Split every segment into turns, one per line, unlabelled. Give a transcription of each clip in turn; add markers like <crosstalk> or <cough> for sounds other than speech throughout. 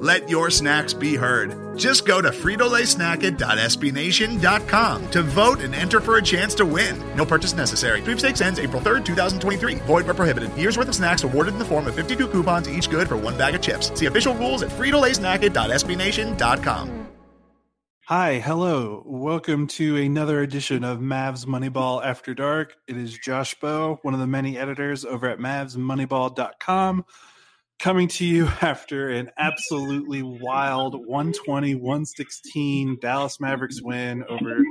Let your snacks be heard. Just go to fritolaysnacket.espnation.com to vote and enter for a chance to win. No purchase necessary. Sweepstakes ends April 3rd, 2023. Void where prohibited. Year's worth of snacks awarded in the form of 52 coupons, each good for one bag of chips. See official rules at fritolaysnacket.espnation.com.
Hi, hello. Welcome to another edition of Mavs Moneyball After Dark. It is Josh Bowe, one of the many editors over at mavsmoneyball.com coming to you <laughs> after an absolutely wild 120 116 Dallas Mavericks win over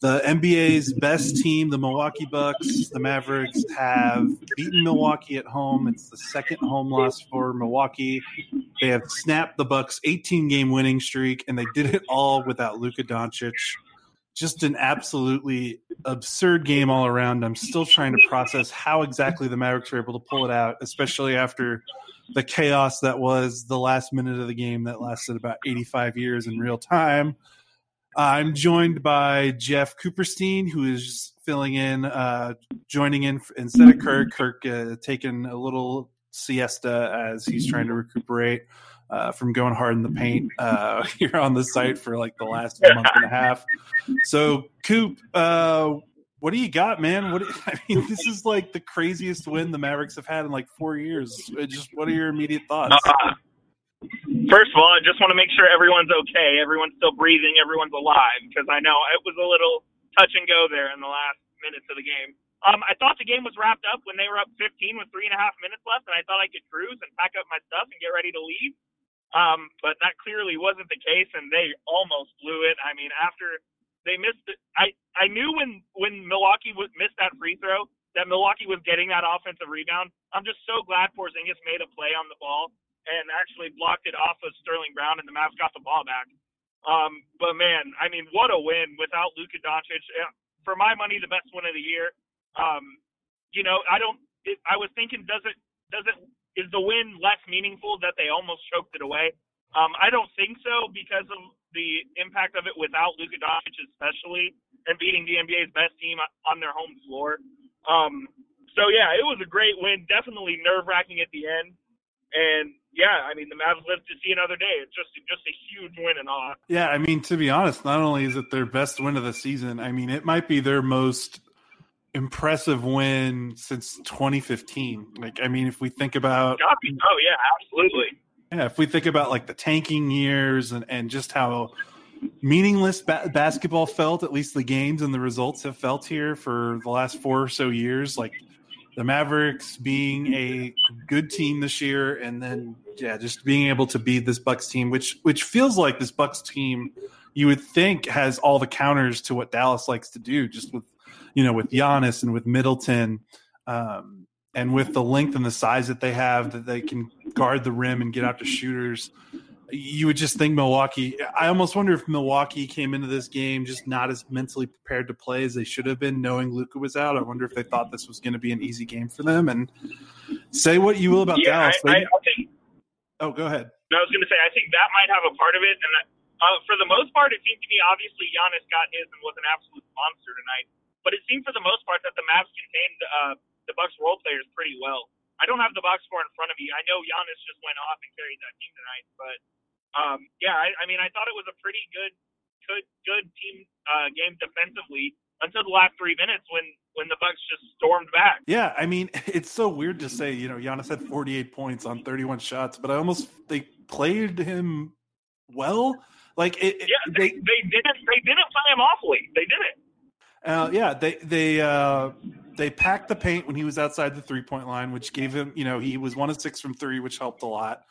the NBA's best team, the Milwaukee Bucks. The Mavericks have beaten Milwaukee at home. It's the second home loss for Milwaukee. They have snapped the Bucks 18 game winning streak, and they did it all without Luka Doncic. Just an absolutely absurd game all around. I'm still trying to process how exactly the Mavericks were able to pull it out, especially after the chaos that was the last minute of the game that lasted about 85 years in real time. I'm joined by Jeff Cooperstein, who is filling in, uh, joining in instead of Kirk. Kirk uh, taking a little siesta as he's trying to recuperate uh, from going hard in the paint uh, <laughs> here on the site for like the last month and a half. So, Coop, uh, what do you got, man? What <laughs> I mean, this is like the craziest win the Mavericks have had in like four years. Just what are your immediate thoughts? Uh,
first of all, I just want to make sure everyone's okay. Everyone's still breathing. Everyone's alive because I know it was a little touch and go there in the last minutes of the game. Um, I thought the game was wrapped up when they were up 15 with three and a half minutes left, and I thought I could cruise and pack up my stuff and get ready to leave. Um, but that clearly wasn't the case, and they almost blew it. I mean, after they missed it. I I knew when when Milwaukee was missed that free throw that Milwaukee was getting that offensive rebound. I'm just so glad Porzingis made a play on the ball and actually blocked it off of Sterling Brown, and the Mavs got the ball back. Um, but man, I mean, what a win without Luka Doncic. For my money, the best win of the year. Um, you know, I don't. It, I was thinking, does it does it is the win less meaningful that they almost choked it away? Um, I don't think so because of the impact of it without Luka Doncic, especially, and beating the NBA's best team on their home floor. Um, so yeah, it was a great win. Definitely nerve wracking at the end, and yeah, I mean the Mavs live to see another day. It's just just a huge win and all.
Yeah, I mean to be honest, not only is it their best win of the season, I mean it might be their most impressive win since 2015. Like, I mean, if we think about,
oh yeah, absolutely.
Yeah, if we think about like the tanking years and, and just how meaningless ba- basketball felt, at least the games and the results have felt here for the last four or so years, like the Mavericks being a good team this year, and then yeah, just being able to beat this Bucks team, which which feels like this Bucks team you would think has all the counters to what Dallas likes to do, just with you know with Giannis and with Middleton. Um, and with the length and the size that they have, that they can guard the rim and get out to shooters. you would just think Milwaukee. I almost wonder if Milwaukee came into this game just not as mentally prepared to play as they should have been, knowing Luka was out. I wonder if they thought this was going to be an easy game for them. And say what you will about
yeah,
Dallas.
I, I, I think,
oh, go ahead.
I was going to say I think that might have a part of it, and uh, for the most part, it seemed to me obviously Giannis got his and was an absolute monster tonight. But it seemed for the most part that the Mavs contained uh, the Bucks role players pretty well. I don't have the box score in front of me. I know Giannis just went off and carried that team tonight, but um, yeah, I, I mean, I thought it was a pretty good, good, good team uh, game defensively until the last three minutes when when the Bucks just stormed back.
Yeah, I mean, <laughs> it's so weird to say. You know, Giannis had 48 points on 31 shots, but I almost they played him well. Like, it,
yeah, they, they, they didn't they didn't play him awfully. They didn't.
Uh, yeah, they they uh, they packed the paint when he was outside the three point line, which gave him, you know, he was one of six from three, which helped a lot.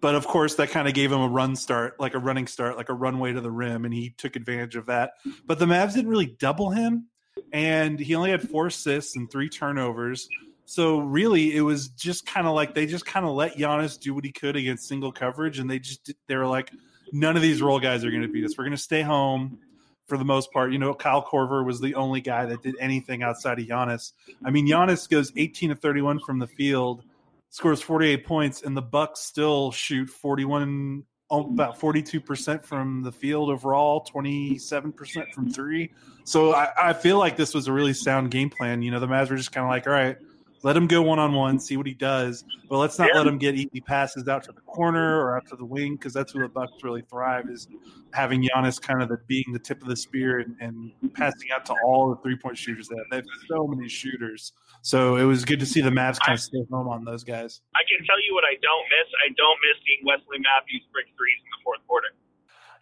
But of course, that kind of gave him a run start, like a running start, like a runway to the rim, and he took advantage of that. But the Mavs didn't really double him, and he only had four assists and three turnovers. So really, it was just kind of like they just kind of let Giannis do what he could against single coverage, and they just they were like, none of these role guys are going to beat us. We're going to stay home for the most part. You know, Kyle Korver was the only guy that did anything outside of Giannis. I mean, Giannis goes 18 to 31 from the field scores 48 points, and the Bucks still shoot 41, about 42% from the field overall, 27% from three. So I, I feel like this was a really sound game plan. You know, the Mavs were just kind of like, all right, let him go one on one, see what he does, but let's not yeah. let him get easy passes out to the corner or out to the wing because that's where the Bucks really thrive is having Giannis kind of the, being the tip of the spear and, and passing out to all the three point shooters. That they have so many shooters, so it was good to see the Mavs kind of stay home on those guys.
I can tell you what I don't miss. I don't miss seeing Wesley Matthews break threes in the fourth quarter.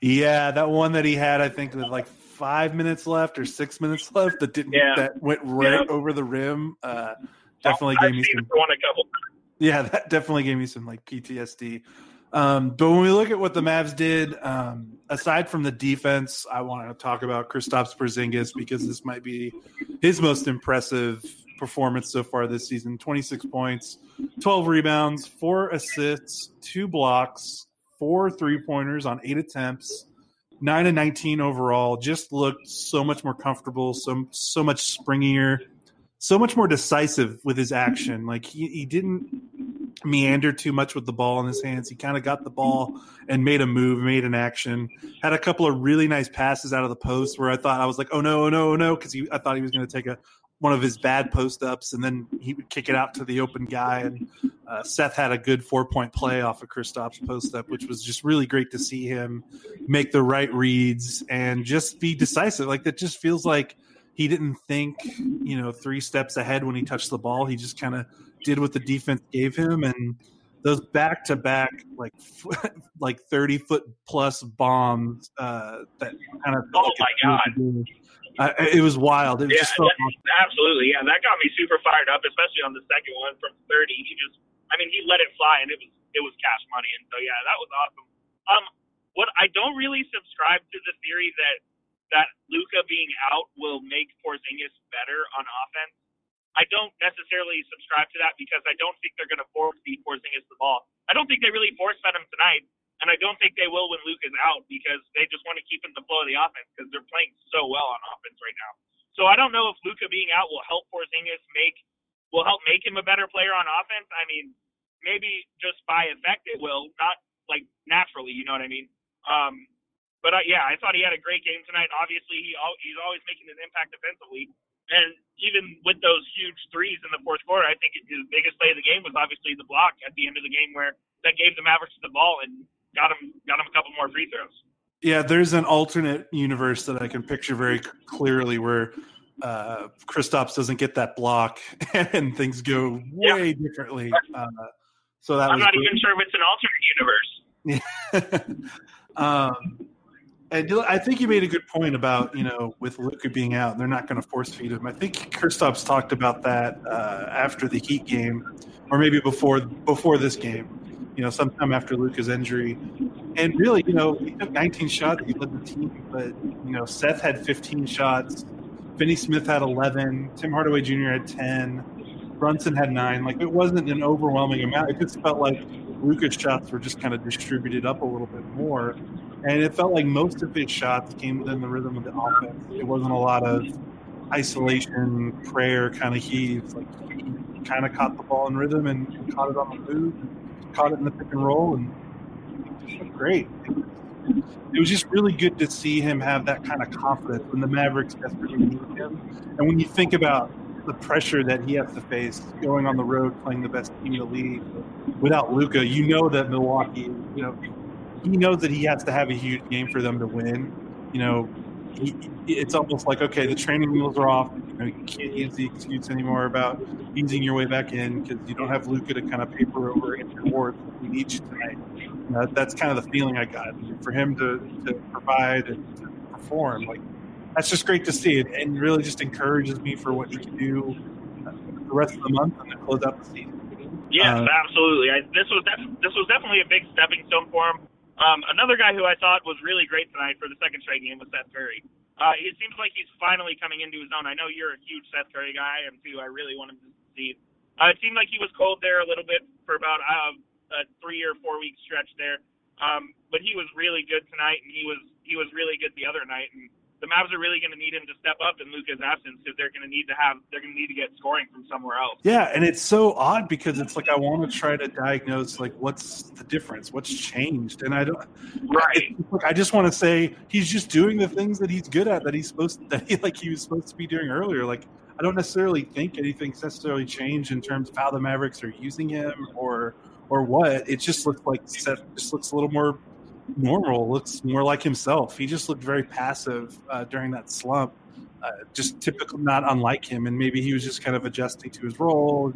Yeah, that one that he had, I think, with like five minutes left or six minutes left that didn't yeah. that went right yeah. over the rim. Uh, definitely gave me some.
One a couple.
Yeah, that definitely gave me some like PTSD. Um, but when we look at what the Mavs did, um, aside from the defense, I want to talk about Kristaps Porzingis because this might be his most impressive performance so far this season. Twenty six points, twelve rebounds, four assists, two blocks, four three pointers on eight attempts. Nine and nineteen overall, just looked so much more comfortable, so so much springier, so much more decisive with his <laughs> action. Like he, he didn't meander too much with the ball in his hands. He kind of got the ball and made a move, made an action. Had a couple of really nice passes out of the post where I thought I was like, oh no, oh no, oh no, because I thought he was going to take a one of his bad post ups and then he would kick it out to the open guy. And uh, Seth had a good four point play off of Kristaps post up, which was just really great to see him make the right reads and just be decisive. Like that just feels like he didn't think, you know, three steps ahead when he touched the ball. He just kind of did what the defense gave him, and those back to back like <laughs> like thirty foot plus bombs uh, that kind of.
Oh my god!
Uh, it was wild. It was
yeah, so absolutely. Yeah, that got me super fired up, especially on the second one from thirty. He just, I mean, he let it fly, and it was it was cash money, and so yeah, that was awesome. Um, what I don't really subscribe to the theory that that Luka being out will make Porzingis better on offense. I don't necessarily subscribe to that because I don't think they're going to force feed Porzingis the ball. I don't think they really force fed him tonight, and I don't think they will when Luke is out because they just want to keep him the flow of the offense because they're playing so well on offense right now. So I don't know if Luka being out will help Porzingis make will help make him a better player on offense. I mean, maybe just by effect it will, not like naturally. You know what I mean? Um, but uh, yeah, I thought he had a great game tonight. Obviously, he he's always making an impact defensively, and even with those huge threes in the fourth quarter, I think his biggest play of the game was obviously the block at the end of the game where that gave the Mavericks the ball and got him got him a couple more free throws.
Yeah, there's an alternate universe that I can picture very clearly where uh, Kristaps doesn't get that block <laughs> and things go way yeah. differently. <laughs> Uh, so that
I'm not even sure if it's an alternate universe. <laughs>
um, and I think you made a good point about you know with Luka being out, they're not going to force feed him. I think Kristaps talked about that uh, after the Heat game, or maybe before before this game. You know, sometime after Luka's injury, and really, you know, he took 19 shots. He led the team, but you know, Seth had 15 shots. Finney Smith had 11. Tim Hardaway Jr. had 10. Brunson had nine. Like it wasn't an overwhelming amount. It just felt like Luka's shots were just kind of distributed up a little bit more, and it felt like most of his shots came within the rhythm of the offense. It wasn't a lot of isolation, prayer kind of heaves. Like he kind of caught the ball in rhythm and, caught it on the move, and caught it in the pick and roll, and great. It was just really good to see him have that kind of confidence when the Mavericks desperately need him. And when you think about the pressure that he has to face going on the road playing the best team in the league without Luka, you know that Milwaukee, you know, he knows that he has to have a huge game for them to win. You know, he, it's almost like okay, the training wheels are off. You know, you can't use the excuse anymore about easing your way back in because you don't have Luka to kind of paper over your wards. We need you tonight. You know, that's kind of the feeling I got. For him to, to provide and to perform, like that's just great to see, it, and really just encourages me for what he can do the rest of the month and to close out the season.
Yes, uh, absolutely. I, this was this was definitely a big stepping stone for him. Um, another guy who I thought was really great tonight for the second straight game was Seth Curry. Uh, it seems like he's finally coming into his own. I know you're a huge Seth Curry guy, I am too. I really want him to succeed. Uh, it seemed like he was cold there a little bit for about uh, a three or four week stretch there, um, but he was really good tonight, and he was he was really good the other night. And the Mavs are really going to need him to step up in Luka's absence because they're going to need to have they're going to need to get scoring from somewhere else.
Yeah, and it's so odd because it's like I want to try to diagnose like what's the difference, what's changed, and I don't.
Right.
Like I just want to say he's just doing the things that he's good at that he's supposed to, that he like he was supposed to be doing earlier. Like I don't necessarily think anything's necessarily changed in terms of how the Mavericks are using him or or what. It just looks like Seth just looks a little more normal, looks more like himself. He just looked very passive uh, during that slump, uh, just typical, not unlike him. And maybe he was just kind of adjusting to his role,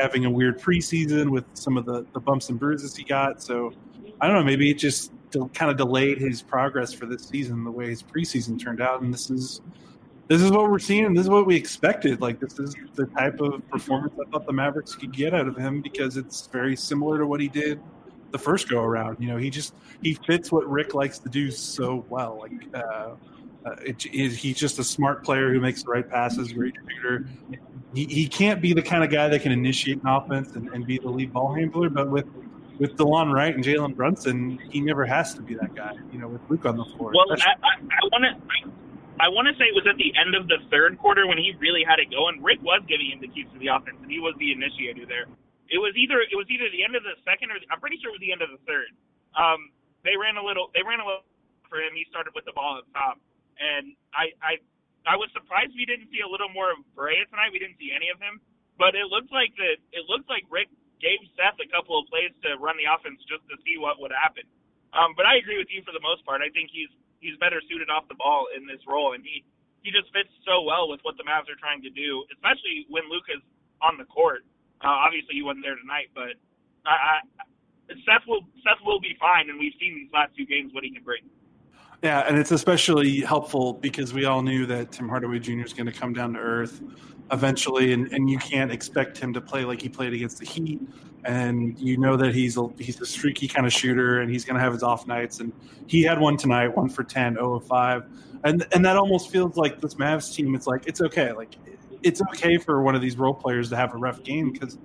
having a weird preseason with some of the, the bumps and bruises he got. So I don't know, maybe it just kind of delayed his progress for this season the way his preseason turned out. And this is this is what we're seeing, this is what we expected. Like this is the type of performance I thought the Mavericks could get out of him because it's very similar to what he did the first go around. You know, he just he fits what Rick likes to do so well. Like uh, uh, it, it, he's just a smart player who makes the right passes, great shooter. He, he can't be the kind of guy that can initiate an offense and, and be the lead ball handler, but with with Delon Wright and Jalen Brunson, he never has to be that guy. You know, with Luke on the floor.
Well, I want to. I want to say it was at the end of the third quarter when he really had it going. Rick was giving him the keys to the offense, and he was the initiator there. It was either it was either the end of the second or the, I'm pretty sure it was the end of the third. Um, they ran a little they ran a little for him. He started with the ball at top, and I I I was surprised we didn't see a little more of Barea tonight. We didn't see any of him, but it looked like that it looked like Rick gave Seth a couple of plays to run the offense just to see what would happen. Um, but I agree with you for the most part. I think he's he's better suited off the ball in this role, and he he just fits so well with what the Mavs are trying to do, especially when Luka's on the court. Uh, obviously, he wasn't there tonight, but I, I, Seth will Seth will be fine, and we've seen these last two games what he can bring.
Yeah, and it's especially helpful because we all knew that Tim Hardaway Jr. is going to come down to earth eventually, and, and you can't expect him to play like he played against the Heat. And you know that he's a, he's a streaky kind of shooter, and he's going to have his off nights. And he had one tonight, one for 10, 0 of 5. And, and that almost feels like this Mavs team, it's like, it's okay. Like, it's okay for one of these role players to have a rough game because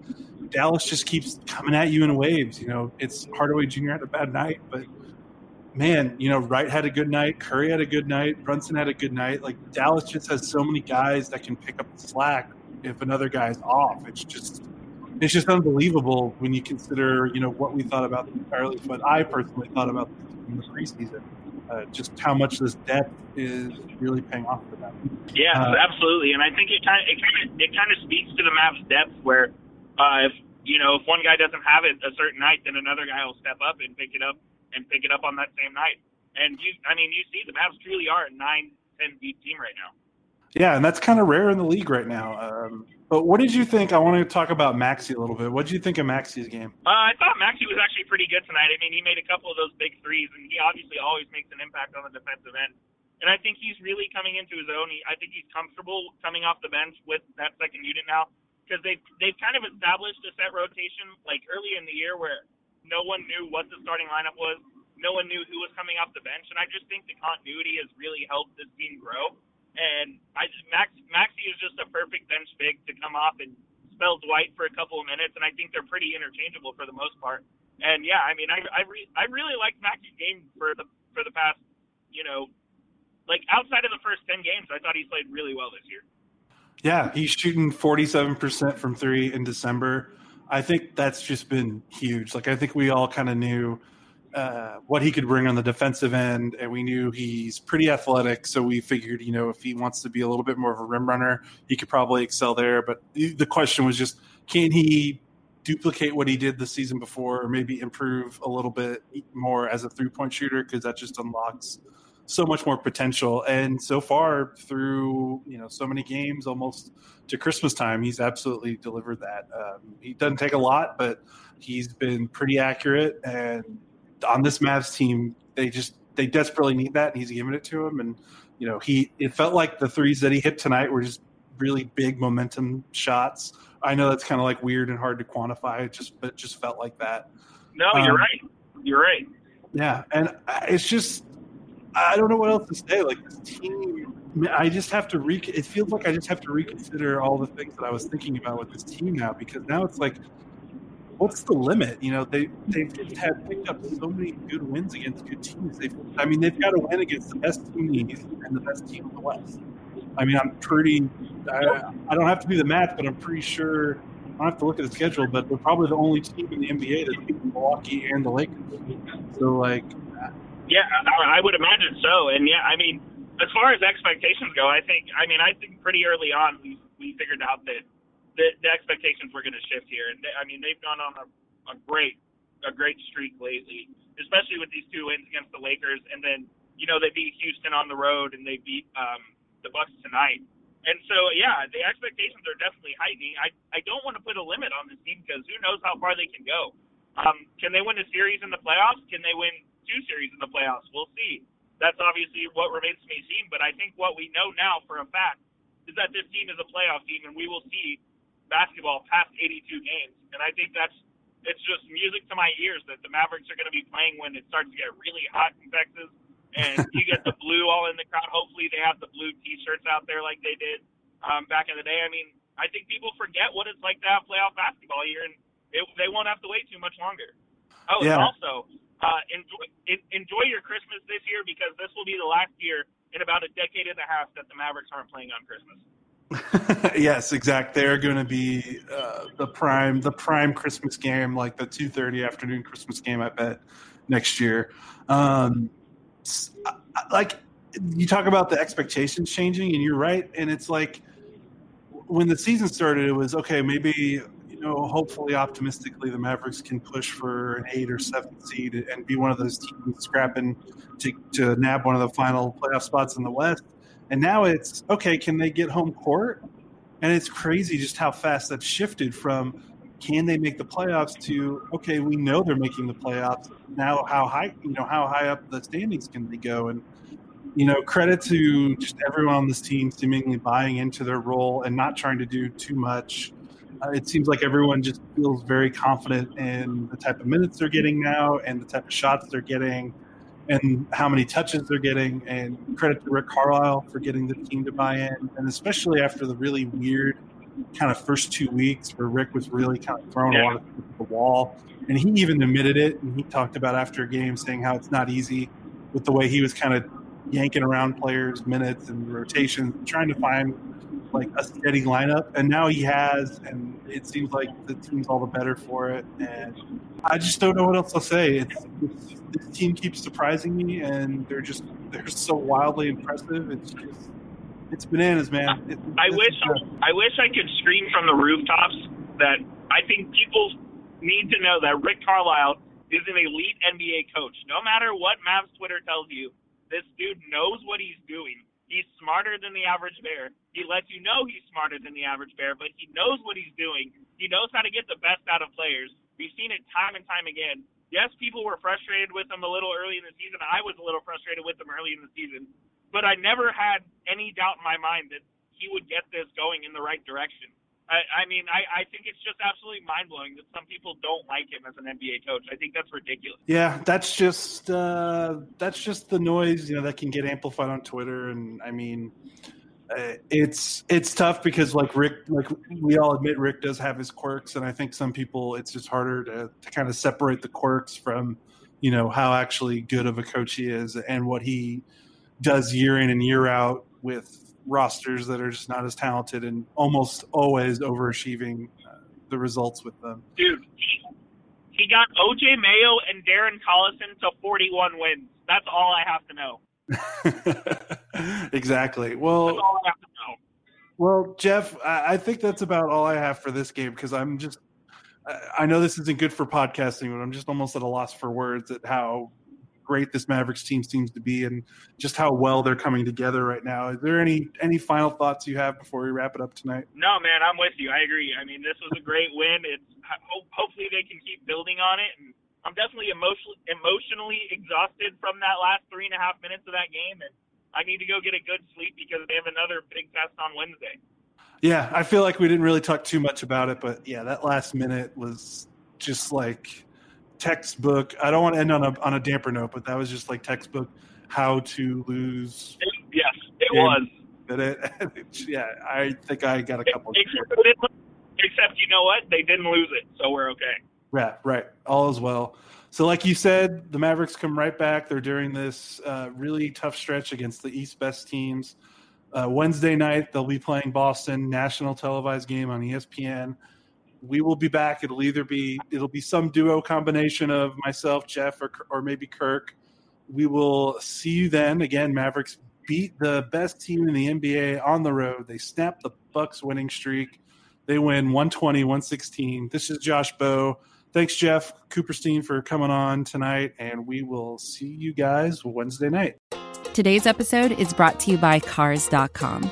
Dallas just keeps coming at you in waves. You know, it's Hardaway Jr. had a bad night, but man, you know, Wright had a good night, Curry had a good night, Brunson had a good night. Like Dallas just has so many guys that can pick up the slack if another guy's off. It's just it's just unbelievable when you consider, you know, what we thought about the entirely what I personally thought about in the preseason uh, just how much this depth is really paying off for them.
Yeah, uh, absolutely, and I think it kind of it kind of it kind of speaks to the Mavs' depth, where uh, if you know if one guy doesn't have it a certain night, then another guy will step up and pick it up and pick it up on that same night. And you, I mean, you see the Mavs truly are a nine, ten deep team right now.
Yeah, and that's kind of rare in the league right now. Um, but what did you think? I want to talk about Maxi a little bit. What did you think of Maxi's game?
Uh, I thought Maxi was actually pretty good tonight. I mean, he made a couple of those big threes, and he obviously always makes an impact on the defensive end. And I think he's really coming into his own. I think he's comfortable coming off the bench with that second unit now because they've they've kind of established a set rotation like early in the year where no one knew what the starting lineup was, no one knew who was coming off the bench, and I just think the continuity has really helped this team grow. And I just Max Maxi is just a perfect bench big to come off and spell Dwight for a couple of minutes, and I think they're pretty interchangeable for the most part. And yeah, I mean, I I, re- I really liked Maxi's game for the for the past, you know, like outside of the first ten games, I thought he played really well this year.
Yeah, he's shooting forty seven percent from three in December. I think that's just been huge. Like I think we all kind of knew uh, what he could bring on the defensive end, and we knew he's pretty athletic. So we figured, you know, if he wants to be a little bit more of a rim runner, he could probably excel there. But the question was just, can he duplicate what he did the season before, or maybe improve a little bit more as a three point shooter? Because that just unlocks so much more potential. And so far, through you know so many games, almost to Christmas time, he's absolutely delivered that. Um, he doesn't take a lot, but he's been pretty accurate. And on this Mavs team, they just they desperately need that, and he's giving it to him. And you know, he it felt like the threes that he hit tonight were just really big momentum shots. I know that's kind of like weird and hard to quantify. It just but it just felt like that.
No, you're um, right. You're right.
Yeah, and it's just I don't know what else to say. Like this team, I just have to re. It feels like I just have to reconsider all the things that I was thinking about with this team now because now it's like, what's the limit? You know, they they've had picked up so many good wins against good teams. They, I mean, they've got to win against the best team in the East and the best team in the West. I mean, I'm pretty. I, I don't have to be the math, but I'm pretty sure. I have to look at the schedule, but they're probably the only team in the NBA that's beat Milwaukee and the Lakers. So, like,
yeah, I would imagine so. And yeah, I mean, as far as expectations go, I think I mean I think pretty early on we we figured out that the, the expectations were going to shift here, and they, I mean they've gone on a, a great a great streak lately, especially with these two wins against the Lakers, and then you know they beat Houston on the road and they beat um, the Bucks tonight. And so yeah, the expectations are definitely heightening. I I don't want to put a limit on this team because who knows how far they can go. Um, can they win a series in the playoffs? Can they win two series in the playoffs. We'll see. That's obviously what remains to be seen. But I think what we know now for a fact is that this team is a playoff team, and we will see basketball past 82 games. And I think that's it's just music to my ears that the Mavericks are going to be playing when it starts to get really hot in Texas, and you get the <laughs> blue all in the crowd. Hopefully, they have the blue T-shirts out there like they did um, back in the day. I mean, I think people forget what it's like to have playoff basketball here, and it, they won't have to wait too much longer. Oh, yeah. and also, uh, enjoy enjoy your Christmas this year because this will be the last year in about a decade and a half that the Mavericks aren't playing on Christmas. <laughs>
yes, exact. They're going to be uh, the prime, the prime Christmas game, like the two thirty afternoon Christmas game. I bet next year. Um, like you talk about the expectations changing, and you're right. And it's like when the season started, it was okay. Maybe you know, hopefully, optimistically, the Mavericks can push for an eight or seven seed and be one of those teams scrapping to, to nab one of the final playoff spots in the West. And now it's okay, can they get home court? And it's crazy just how fast that's shifted from can they make the playoffs to okay, we know they're making the playoffs. Now how high you know, how high up the standings can they go? And you know, credit to just everyone on this team seemingly buying into their role and not trying to do too much uh, it seems like everyone just feels very confident in the type of minutes they're getting now and the type of shots they're getting and how many touches they're getting. And credit to Rick Carlisle for getting the team to buy in, and especially after the really weird kind of first two weeks where Rick was really kind of throwing yeah. a lot of the wall. And he even admitted it, and he talked about after a game saying how it's not easy with the way he was kind of yanking around players' minutes and rotations, trying to find like a steady lineup, and now he has, and it seems like the team's all the better for it. And I just don't know what else to say. It's, it's, this team keeps surprising me, and they're just they're so wildly impressive. It's just it's bananas, man.
I wish I wish I could scream from the rooftops that I think people need to know that Rick Carlisle is an elite NBA coach. No matter what Mavs Twitter tells you, this dude knows what he's doing. He's smarter than the average bear. He lets you know he's smarter than the average bear, but he knows what he's doing. He knows how to get the best out of players. We've seen it time and time again. Yes, people were frustrated with him a little early in the season. I was a little frustrated with him early in the season, but I never had any doubt in my mind that he would get this going in the right direction. I, I mean, I, I think it's just absolutely mind blowing that some people don't like him as an NBA coach. I think that's ridiculous.
Yeah, that's just uh, that's just the noise, you know, that can get amplified on Twitter. And I mean, uh, it's it's tough because like Rick, like we all admit, Rick does have his quirks, and I think some people it's just harder to, to kind of separate the quirks from you know how actually good of a coach he is and what he does year in and year out with rosters that are just not as talented and almost always overachieving uh, the results with them.
Dude, he got OJ Mayo and Darren Collison to 41 wins. That's all I have to know. <laughs>
exactly. Well, well, Jeff, I think that's about all I have for this game because I'm just. I know this isn't good for podcasting, but I'm just almost at a loss for words at how great this Mavericks team seems to be and just how well they're coming together right now. Is there any any final thoughts you have before we wrap it up tonight?
No, man, I'm with you. I agree. I mean, this was a great win. It's hopefully they can keep building on it and I'm definitely emotionally emotionally exhausted from that last three and a half minutes of that game, and I need to go get a good sleep because they have another big test on Wednesday.
Yeah, I feel like we didn't really talk too much about it, but yeah, that last minute was just like textbook. I don't want to end on a on a damper note, but that was just like textbook how to lose.
yes, it was.
It, <laughs> yeah, I think I got a couple.
Except, except you know what? They didn't lose it, so we're okay.
Yeah, right. All is well. So, like you said, the Mavericks come right back. They're during this uh, really tough stretch against the East best teams. Uh, Wednesday night, they'll be playing Boston, national televised game on ESPN. We will be back. It'll either be it'll be some duo combination of myself, Jeff, or or maybe Kirk. We will see you then. Again, Mavericks beat the best team in the NBA on the road. They snapped the Bucks winning streak. They win 120, 116. This is Josh Bowe. Thanks, Jeff Cooperstein, for coming on tonight, and we will see you guys Wednesday night.
Today's episode is brought to you by Cars.com.